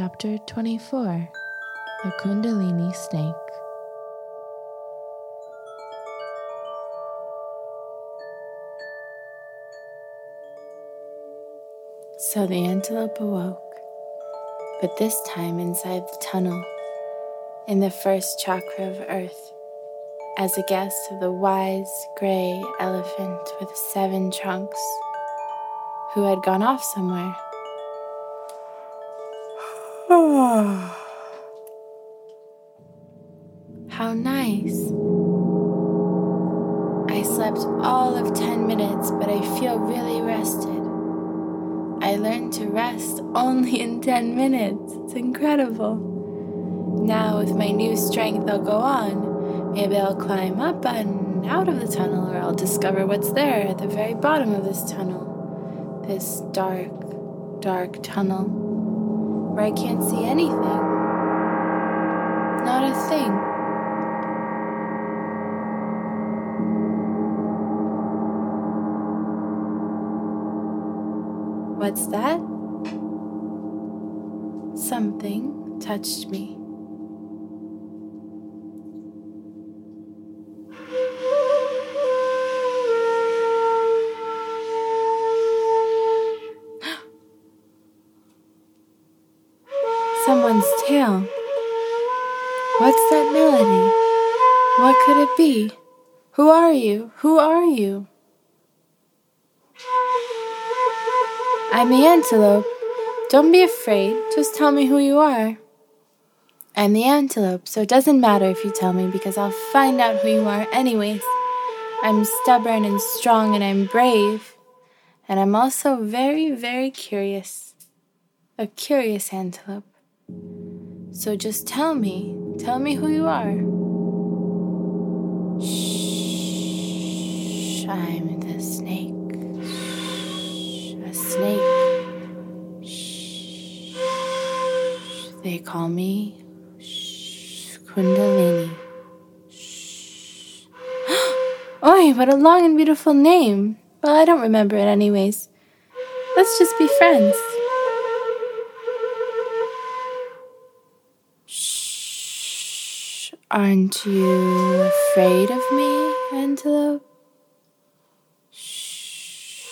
Chapter 24 The Kundalini Snake. So the antelope awoke, but this time inside the tunnel, in the first chakra of earth, as a guest of the wise gray elephant with seven trunks, who had gone off somewhere. How nice. I slept all of 10 minutes, but I feel really rested. I learned to rest only in 10 minutes. It's incredible. Now, with my new strength, I'll go on. Maybe I'll climb up and out of the tunnel, or I'll discover what's there at the very bottom of this tunnel. This dark, dark tunnel where I can't see anything. Not a thing. What's that? Something touched me. Tail. What's that melody? What could it be? Who are you? Who are you? I'm the antelope. Don't be afraid, just tell me who you are. I'm the antelope, so it doesn't matter if you tell me because I'll find out who you are anyways. I'm stubborn and strong and I'm brave. And I'm also very, very curious. A curious antelope. So just tell me, tell me who you are. Shh, I'm the snake. Shh, a snake. Shh. They call me Shh, Kundalini. Shh. Oi, what a long and beautiful name. Well, I don't remember it anyways. Let's just be friends. Aren't you afraid of me, Antelope? Shh.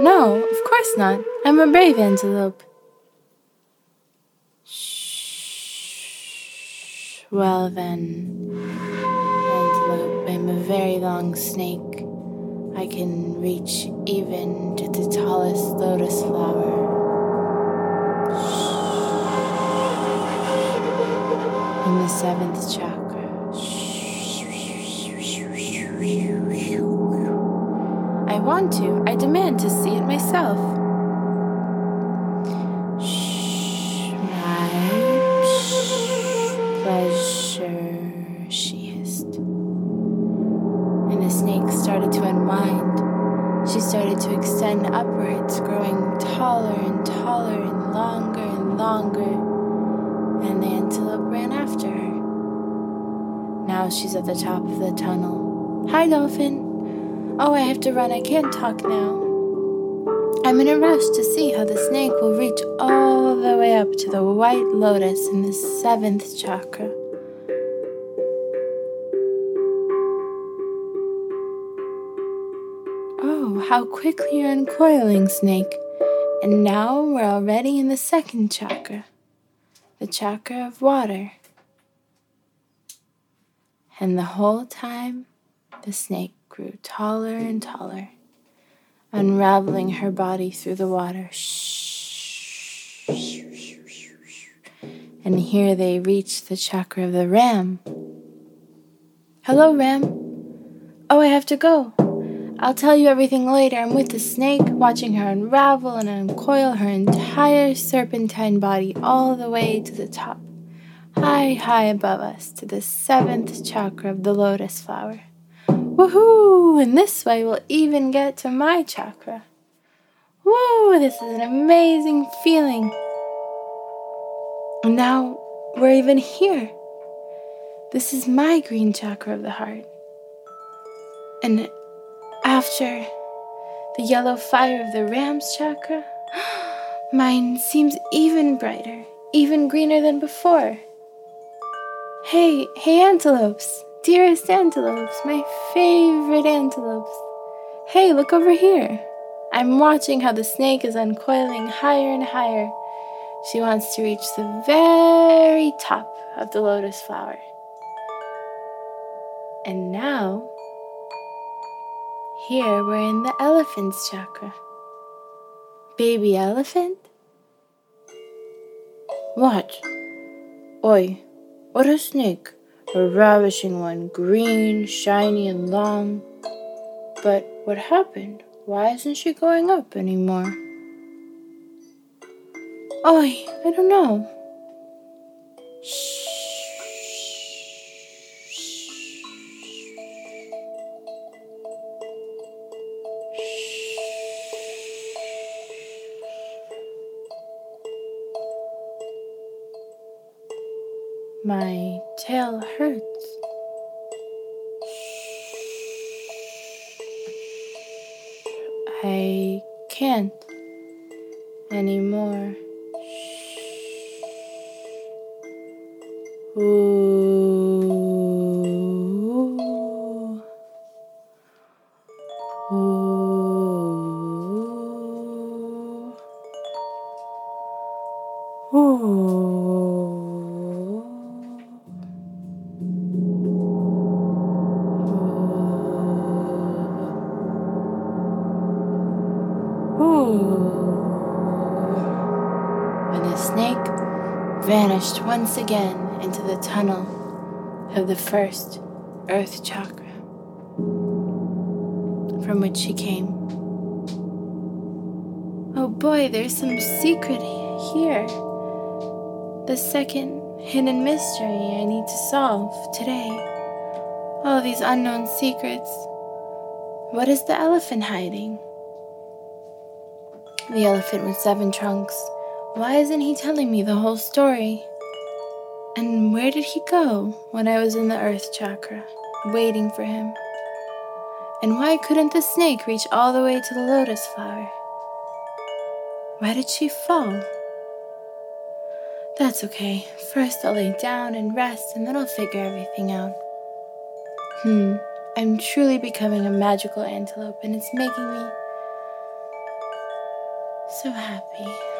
No, of course not. I'm a brave antelope. Shh. Well then, antelope, I'm a very long snake. I can reach even to the tallest lotus flower. In the seventh chakra. I want to. I demand to see it myself. Shh, my pleasure, she hissed. And the snake started to unwind. She started to extend upwards, growing taller and taller and longer and longer. And the antelope ran after her. Now she's at the top of the tunnel. Hi, dolphin. Oh, I have to run. I can't talk now. I'm in a rush to see how the snake will reach all the way up to the white lotus in the seventh chakra. Oh, how quickly you're uncoiling, snake. And now we're already in the second chakra, the chakra of water. And the whole time, the snake grew taller and taller, unraveling her body through the water. And here they reached the chakra of the ram. Hello, ram. Oh, I have to go. I'll tell you everything later. I'm with the snake, watching her unravel and uncoil her entire serpentine body all the way to the top, high, high above us, to the seventh chakra of the lotus flower. Woohoo! And this way we'll even get to my chakra. Woo! This is an amazing feeling. And now we're even here. This is my green chakra of the heart. And after the yellow fire of the ram's chakra, Mine seems even brighter, even greener than before. Hey, hey, antelopes, dearest antelopes, my favorite antelopes. Hey, look over here. I'm watching how the snake is uncoiling higher and higher. She wants to reach the very top of the lotus flower. And now, here we're in the elephant's chakra. Baby elephant? What? Oi, what a snake. A ravishing one, green, shiny, and long. But what happened? Why isn't she going up anymore? Oi, I don't know. Shh. My tail hurts. I can't anymore. Ooh. Ooh. Ooh. Vanished once again into the tunnel of the first earth chakra from which she came. Oh boy, there's some secret here. The second hidden mystery I need to solve today. All these unknown secrets. What is the elephant hiding? The elephant with seven trunks. Why isn't he telling me the whole story? And where did he go when I was in the earth chakra, waiting for him? And why couldn't the snake reach all the way to the lotus flower? Why did she fall? That's okay. First, I'll lay down and rest, and then I'll figure everything out. Hmm, I'm truly becoming a magical antelope, and it's making me so happy.